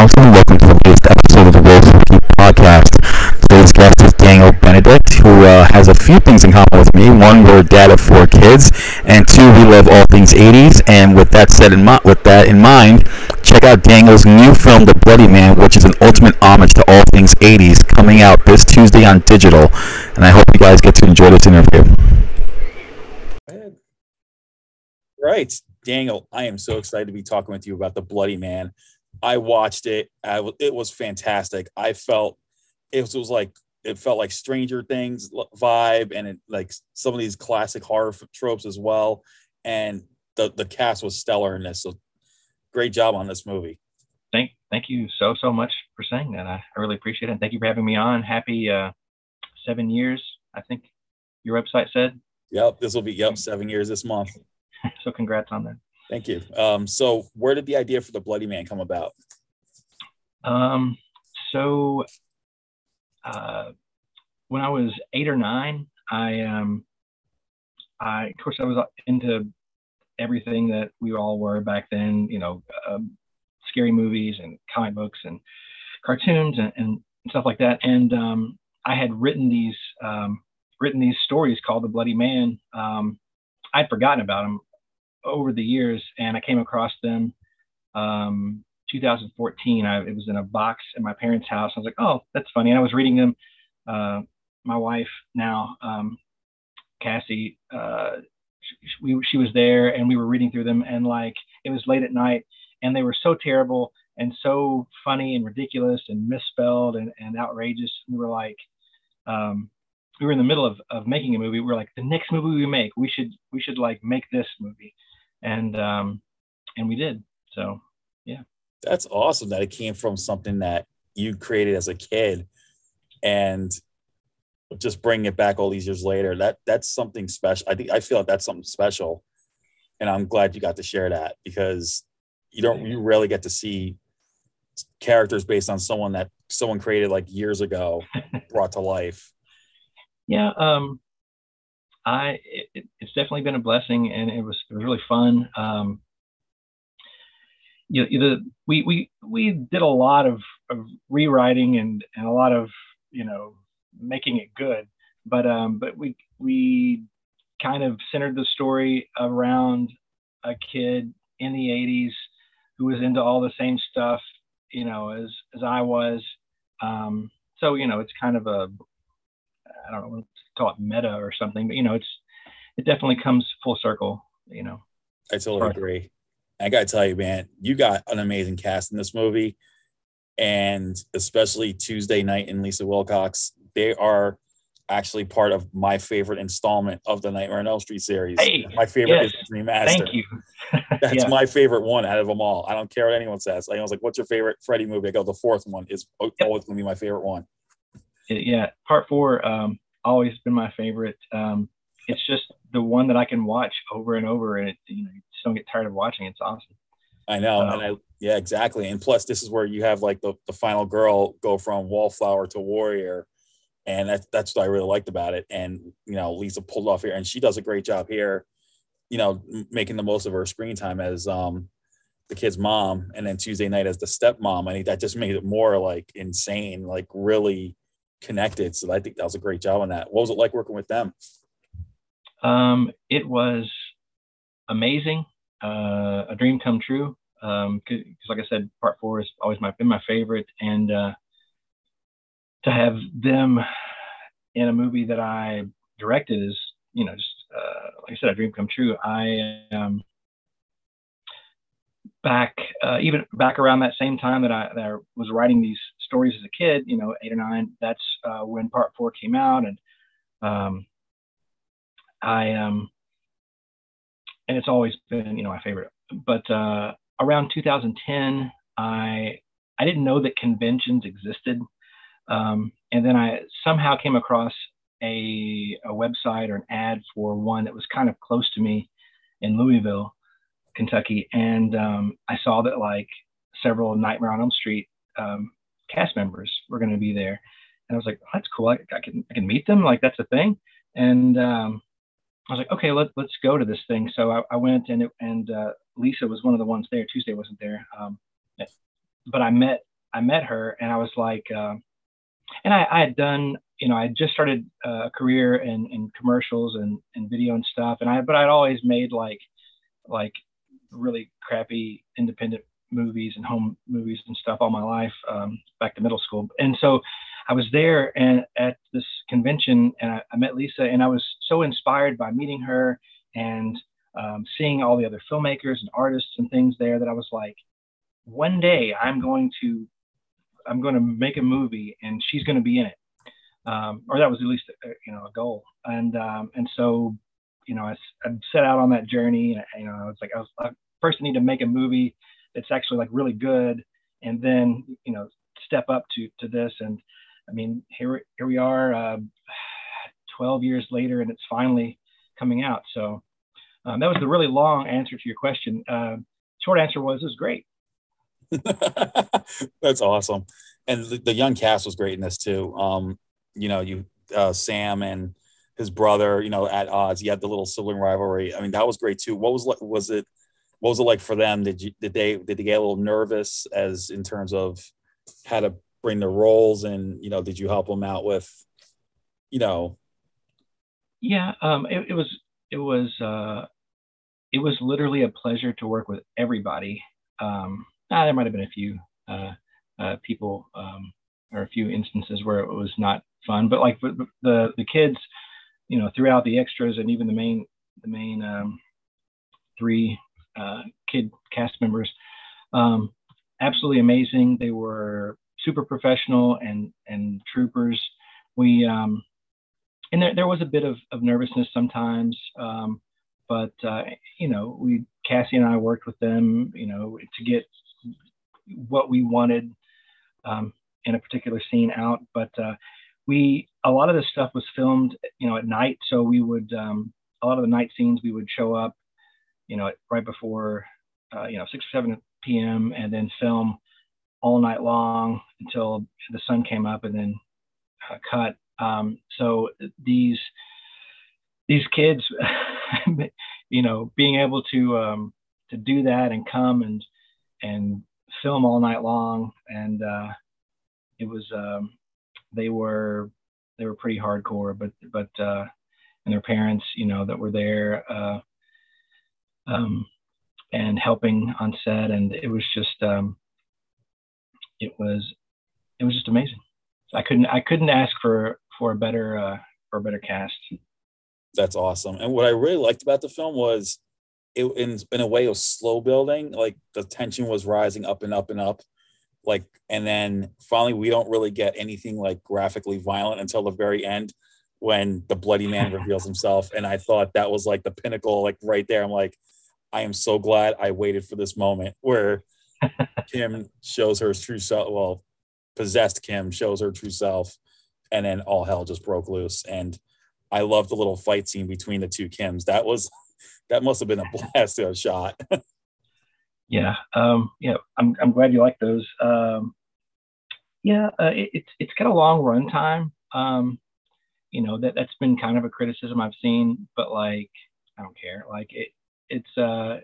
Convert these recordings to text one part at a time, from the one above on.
Welcome to the latest episode of the World Film Geek podcast. Today's guest is Daniel Benedict, who uh, has a few things in common with me. One, we're dad of four kids, and two, we love all things 80s. And with that said, in mi- with that in mind, check out Daniel's new film, The Bloody Man, which is an ultimate homage to all things 80s, coming out this Tuesday on digital. And I hope you guys get to enjoy this interview. Right. Daniel, I am so excited to be talking with you about The Bloody Man. I watched it. I it was fantastic. I felt it was, it was like it felt like Stranger Things vibe and it, like some of these classic horror f- tropes as well. And the the cast was stellar in this. So great job on this movie. thank thank you so so much for saying that. I, I really appreciate it. And thank you for having me on. Happy uh, seven years. I think your website said. Yep, this will be yep seven years this month. So congrats on that. Thank you. Um, so where did the idea for the Bloody Man come about? Um, so uh, when I was eight or nine, I um, I of course I was into everything that we all were back then. You know, um, scary movies and comic books and cartoons and, and stuff like that. And um, I had written these um, written these stories called The Bloody Man. Um, I'd forgotten about them over the years, and I came across them. Um, 2014. I, it was in a box at my parents' house. I was like, oh, that's funny. And I was reading them. Uh, my wife now, um, Cassie, uh, she, we, she was there and we were reading through them. And like, it was late at night and they were so terrible and so funny and ridiculous and misspelled and, and outrageous. We were like, um, we were in the middle of, of making a movie. We were like, the next movie we make, we should, we should like make this movie. And, um, and we did. So yeah, That's awesome that it came from something that you created as a kid and just bringing it back all these years later. That that's something special. I think I feel like that's something special. And I'm glad you got to share that because you don't you rarely get to see characters based on someone that someone created like years ago brought to life. yeah um i it, it's definitely been a blessing and it was it was really fun. Um you, you the, we we we did a lot of, of rewriting and and a lot of you know making it good. But um but we we kind of centered the story around a kid in the 80s who was into all the same stuff you know as as i was. Um so you know it's kind of a I don't know call it meta or something, but you know, it's it definitely comes full circle. You know, I totally Right. agree. I gotta tell you, man, you got an amazing cast in this movie, and especially Tuesday Knight and Lisa Wilcox. They are actually part of my favorite installment of the Nightmare on Elm Street series. Hey, my favorite yes. is Dream Master. thank you. That's Yeah. my favorite one out of them all. I don't care what anyone says. I was like, "What's your favorite Freddy movie?" I go, "The fourth one is always gonna be my favorite one." yeah, part four um, always been my favorite. Um, it's just the one that I can watch over and over, and it, you know, you just don't get tired of watching. It's awesome. I know, and I yeah, exactly. And plus, this is where you have like the, the final girl go from wallflower to warrior, and that's that's what I really liked about it. And you know, Lisa pulled off here, and she does a great job here. You know, making the most of her screen time as um the kid's mom, and then Tuesday Knight as the stepmom. I think that just made it more like insane, like really connected. So I think that was a great job on that. What was it like working with them? Um, it was amazing, uh, a dream come true. Um, because like I said, part four has always my been my favorite, and uh, to have them in a movie that I directed is, you know, just uh, like I said, a dream come true. I um, back uh, even back around that same time that I, that I was writing these stories as a kid, you know, eight or nine. That's uh, when part four came out, and um, I um, and it's always been you know my favorite. But uh, around 2010, I I didn't know that conventions existed, um, and then I somehow came across a a website or an ad for one that was kind of close to me in Louisville, Kentucky, and um, I saw that like several Nightmare on Elm Street um, cast members were going to be there, and I was like, oh, that's cool. I, I can I can meet them. Like that's a thing, and um, I was like, okay, let, let's go to this thing. So I, I went and it, and uh, Lisa was one of the ones there. Tuesday wasn't there, um, but I met I met her and I was like, uh, and I, I, had done, you know, I had just started a career in, in commercials and, and video and stuff. And I, but I'd always made like, like really crappy independent movies and home movies and stuff all my life, um, back to middle school. And so I was there and at this convention and I, I met Lisa and I was so inspired by meeting her and um, seeing all the other filmmakers and artists and things there that I was like, one day I'm going to I'm going to make a movie and she's going to be in it. Um, or that was at least a, you know a goal. And um, and so you know I, I, set out on that journey. And, you know I was like I was first I need to make a movie that's actually like really good, and then you know step up to to this. And I mean here here we are, uh, 12 years later, and it's finally coming out. So um, that was the really long answer to your question. Uh, short answer was was great. That's awesome. And the, the, young cast was great in this too. Um, you know, you uh, Sam and his brother, you know, at odds. You had the little sibling rivalry. I mean, that was great too. What was? Was it? What was it like for them? Did you did they did they get a little nervous as in terms of how to bring the roles and you know did you help them out with, you know? Yeah, um, it, it was it was uh, it was literally a pleasure to work with everybody. Um, ah, there might have been a few uh, uh, people um, or a few instances where it was not fun, but like the the kids, you know, throughout the extras and even the main the main um, three uh, kid cast members, um, absolutely amazing. They were super professional and and troopers. We um, and there, there was a bit of, of nervousness sometimes, um, but uh, you know, we Cassie and I worked with them, you know, to get what we wanted um, in a particular scene out. But uh, we a lot of this stuff was filmed, you know, at night. So we would um, a lot of the night scenes we would show up, you know, right before uh, you know six or seven p.m. and then film all night long until the sun came up and then uh, cut. Um, so these these kids, you know, being able to um, to do that and come and and film all night long, and uh, it was um, they were they were pretty hardcore, but but uh, and their parents, you know, that were there uh, um, and helping on set, and it was just um, it was it was just amazing. I couldn't I couldn't ask for for a better uh, for a better cast. That's awesome. And what I really liked about the film was it in in a way was slow building. Like the tension was rising up and up and up. Like and then finally we don't really get anything like graphically violent until the very end when the bloody man reveals himself. And I thought that was like the pinnacle, like right there. I'm like, I am so glad I waited for this moment where Kim shows her true self. Well, possessed Kim shows her true self, and then all hell just broke loose. And I love the little fight scene between the two Kims. That was that must have been a blast to have shot. yeah, um, yeah, I'm I'm glad you like those. Um, yeah, uh, it, it's it's got a long run time. Um, you know that that's been kind of a criticism I've seen, but like I don't care. Like it, it's uh,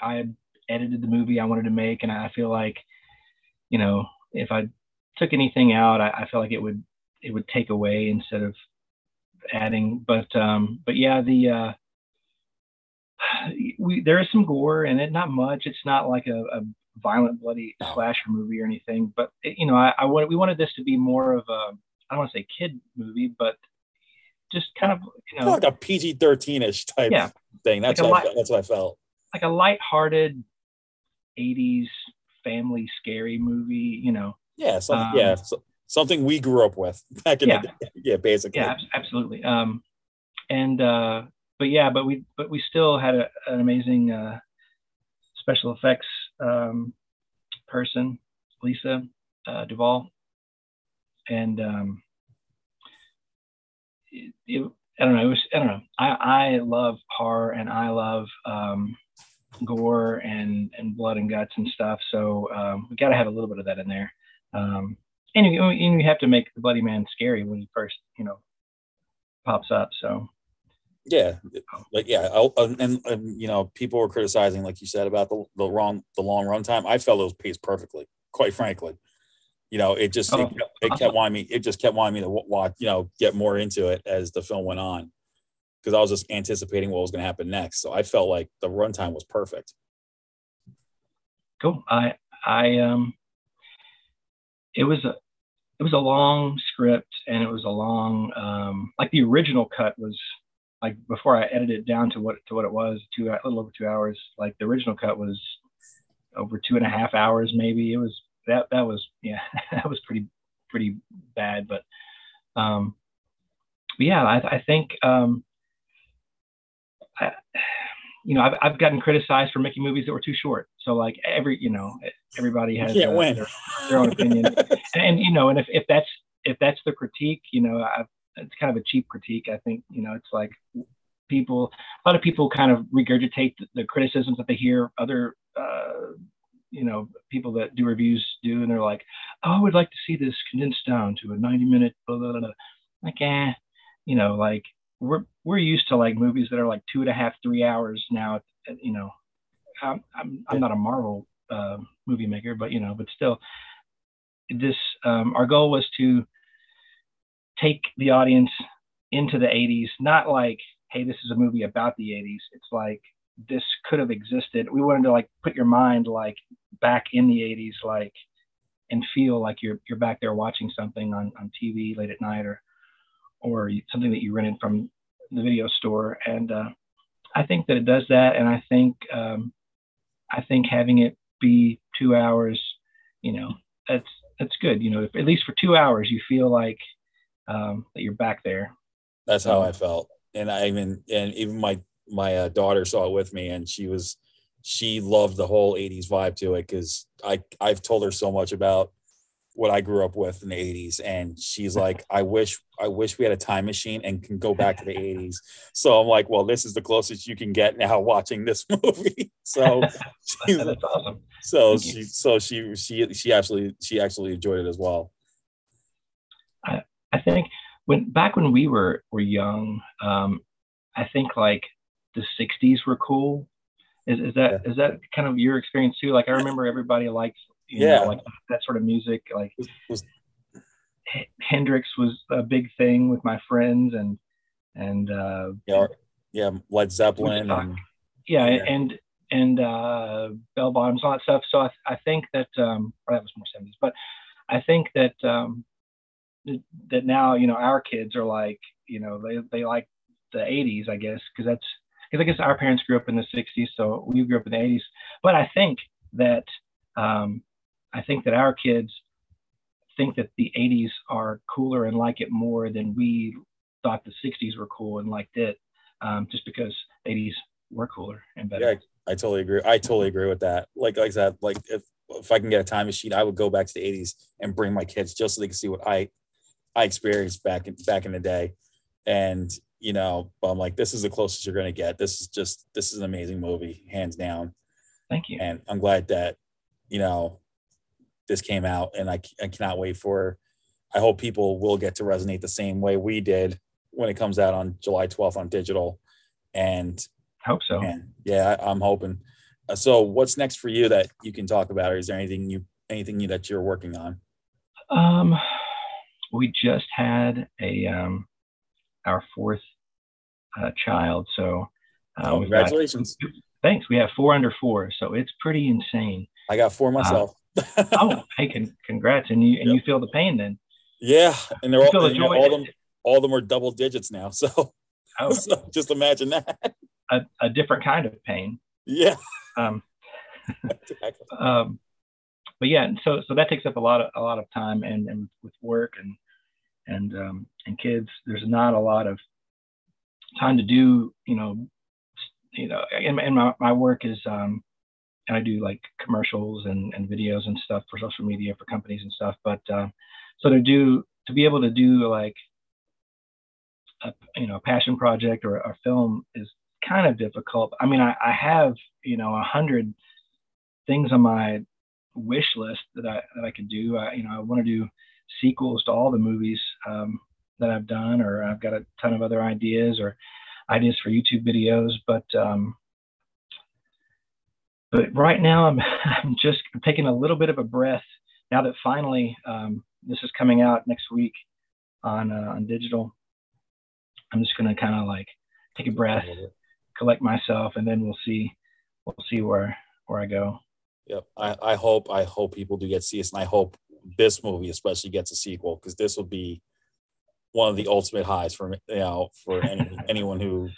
I edited the movie I wanted to make, and I feel like, you know, if I took anything out, I, I feel like it would it would take away instead of adding. But um, but yeah, the uh, we there is some gore in it, not much. It's not like a, a violent, bloody slasher movie or anything. But it, you know, I, I wanted we wanted this to be more of a I don't want to say kid movie, but just kind of you know like a PG thirteen ish type yeah, thing. That's like what I, that's what I felt. Like a light-hearted 80s family scary movie, you know. Yeah, something, um, yeah, so, something we grew up with back in yeah, the day. Yeah, basically. Yeah, absolutely. Um, and uh, but yeah, but we but we still had a, an amazing uh, special effects um, person, Lisa uh, Duvall, and um, it, it, I don't know. It was I don't know. I I love horror and I love um, gore and and blood and guts and stuff. So um, we got to have a little bit of that in there. Um, and you, and you have to make the bloody man scary when he first you know pops up. So yeah, like yeah, and, and you know people were criticizing, like you said, about the the wrong the long run time. I felt it was paced perfectly, quite frankly. You know, it just Oh. it, kept- it kept wanting me. It just kept wanting me to watch, you know, get more into it as the film went on, because I was just anticipating what was going to happen next. So I felt like the runtime was perfect. Cool. I I um it was a it was a long script and it was a long um like the original cut was like before I edited it down to what to what it was two a little over two hours like the original cut was over two and a half hours maybe it was that that was yeah that was pretty pretty bad but um but yeah I, I think um I, you know I've, I've gotten criticized for making movies that were too short. So like every you know everybody has uh, their, their own opinion. And, and you know and if, if that's if that's the critique you know I've, it's kind of a cheap critique i think you know it's like people a lot of people kind of regurgitate the, the criticisms that they hear other uh, you know people that do reviews do and they're like oh i would like to see this condensed down to a 90 minute blah, blah, blah. like eh you know like we're we're used to like movies that are like two and a half three hours now you know i'm i'm, I'm not a marvel uh, movie maker but you know but still this um, our goal was to take the audience into the 80s not like hey this is a movie about the 80s it's like this could have existed we wanted to like put your mind like back in the 80s like and feel like you're you're back there watching something on, on tv late at night or or something that you rented from the video store. And uh, i think that it does that. And i think um, i think having it be two hours you know that's that's good. You know if, at least for two hours you feel like um, that you're back there. That's how I felt, and I even and even my my uh, daughter saw it with me, and she was she loved the whole '80s vibe to it because I I've told her so much about what I grew up with in the '80s, and she's like, I wish I wish we had a time machine and can go back to the '80s. So I'm like, well, this is the closest you can get now watching this movie. So she's awesome so Thank you. she so she she she actually she actually enjoyed it as well. I think when back when we were were young, um, I think like the '60s were cool. Is, is that is that kind of your experience too? Like I remember everybody liked you Yeah. know, like that sort of music. Like Was- was- H- Hendrix was a big thing with my friends and and uh, Yeah, yeah, Led Zeppelin and yeah, Yeah. and and uh, bell bottoms, all that stuff. So I, I think that, um, or that was more seventies, but I think that um, that now you know our kids are like you know they they like the eighties, I guess, because that's because I guess our parents grew up in the sixties, so we grew up in the eighties. But I think that um, I think that our kids think that the eighties are cooler and like it more than we thought the sixties were cool and liked it, um, just because eighties were cooler and better. Yeah, I totally agree. I totally agree with that. Like like I said, like if if I can get a time machine, I would go back to the '80s and bring my kids just so they can see what I I experienced back in back in the day. And you know, but I'm like, this is the closest you're gonna get. This is just this is an amazing movie, hands down. Thank you. And I'm glad that you know this came out, and I I cannot wait for. I hope people will get to resonate the same way we did when it comes out on July 12th on digital. And Hope so. Man, yeah, I, I'm hoping. Uh, so, what's next for you that you can talk about, or is there anything you anything you that you're working on? Um, we just had a um, our fourth uh, child, so uh, Oh, we've got- congratulations! thanks. We have four under four, so it's pretty insane. I got four myself. Oh, hey, con- congrats! And you and you feel the pain then? yeah, and they're You all the and, you know, joy? all them all of them are double digits now. So, Oh, so just imagine that. a, a different kind of pain. yeah, Um, exactly. um, but yeah, so so that takes up a lot of a lot of time, and and with work and and um, and kids, there's not a lot of time to do, you know, you know, and, and my my work is um, and I do like commercials and and videos and stuff for social media for companies and stuff, but uh, so to do to be able to do like a you know a passion project or a film is kind of difficult. I mean, I, I have you know a hundred things on my wish list that I that I could do. I, you know, I want to do sequels to all the movies um, that I've done, or I've got a ton of other ideas or ideas for YouTube videos. But um, but right now, I'm I'm just taking a little bit of a breath now that finally um, this is coming out next week on uh, on digital, I'm just gonna kind of like take a breath, collect myself, and then we'll see we'll see where where I go. Yep. I, I hope I hope people do get to see this, and I hope this movie especially gets a sequel because this will be one of the ultimate highs for you know for any, anyone who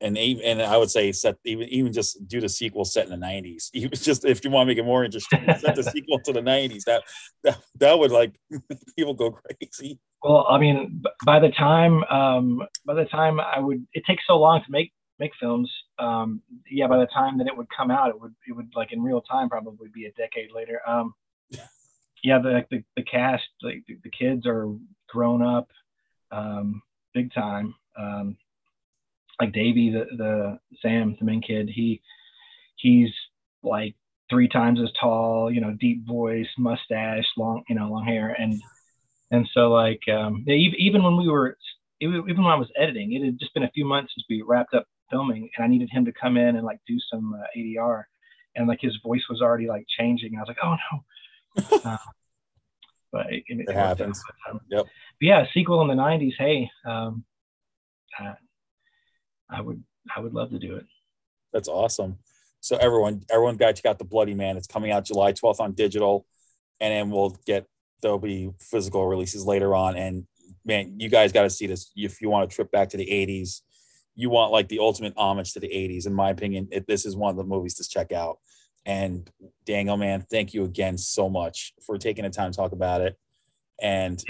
and even and I would say set even even just do the sequel set in the nineties. Even just if you want to make it more interesting, set the sequel to the nineties. That that that would like people go crazy. Well, I mean, by the time um, by the time I would, it takes so long to make make films. Um, yeah, by the time that it would come out, it would it would like in real time probably be a decade later. Um, yeah, the, the the cast, like the, the kids are grown up, um, big time. Um, like Davey, the the Sam, the main kid, he he's like three times as tall, you know, deep voice, mustache, long, you know, long hair, and and so like um, even when we were even when I was editing, it had just been a few months since we wrapped up filming, and I needed him to come in and like do some uh, ADR, and like his voice was already like changing. I was like, oh no. uh, but it, it, it happens. Um, yep. But yeah, sequel in the '90s. Hey, um, uh, I would I would love to do it. That's awesome. So everyone, everyone got check out the Bloody Man. It's coming out July 12th on digital, and then we'll get there'll be physical releases later on. And man, you guys got to see this if you want to trip back to the 80s. You want like the ultimate homage to the 80s, in my opinion. It, this is one of the movies to check out. And Daniel, man, thank you again so much for taking the time to talk about it. And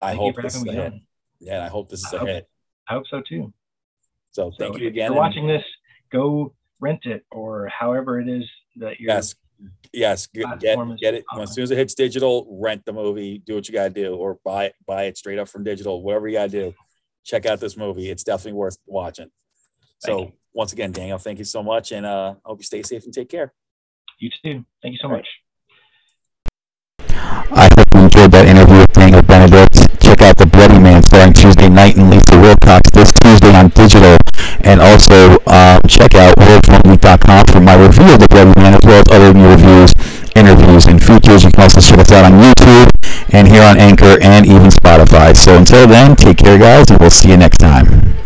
I thank hope this is a hit. Yeah, I hope this is a hope, hit. I hope so too. So thank so you again. If watching this, go rent it or however it is that you're. Yes, yes, get get, it as soon as it hits digital. Rent the movie. Do what you gotta do, or buy it, buy it straight up from digital. Whatever you gotta do. Check out this movie. It's definitely worth watching. So once again, Daniel, thank you so much, and uh, I hope you stay safe and take care. You too. Thank you so much. I hope you enjoyed that interview with Daniel Benedict. Check out The Bloody Man starring Tuesday Knight and Lisa Wilcox this Tuesday on digital. And also um, check out worldfilmgeek.com for my review of The Bloody Man as well as other new reviews, interviews, and features. You can also check us out on YouTube and here on Anchor and even Spotify. So until then, take care, guys, and we'll see you next time.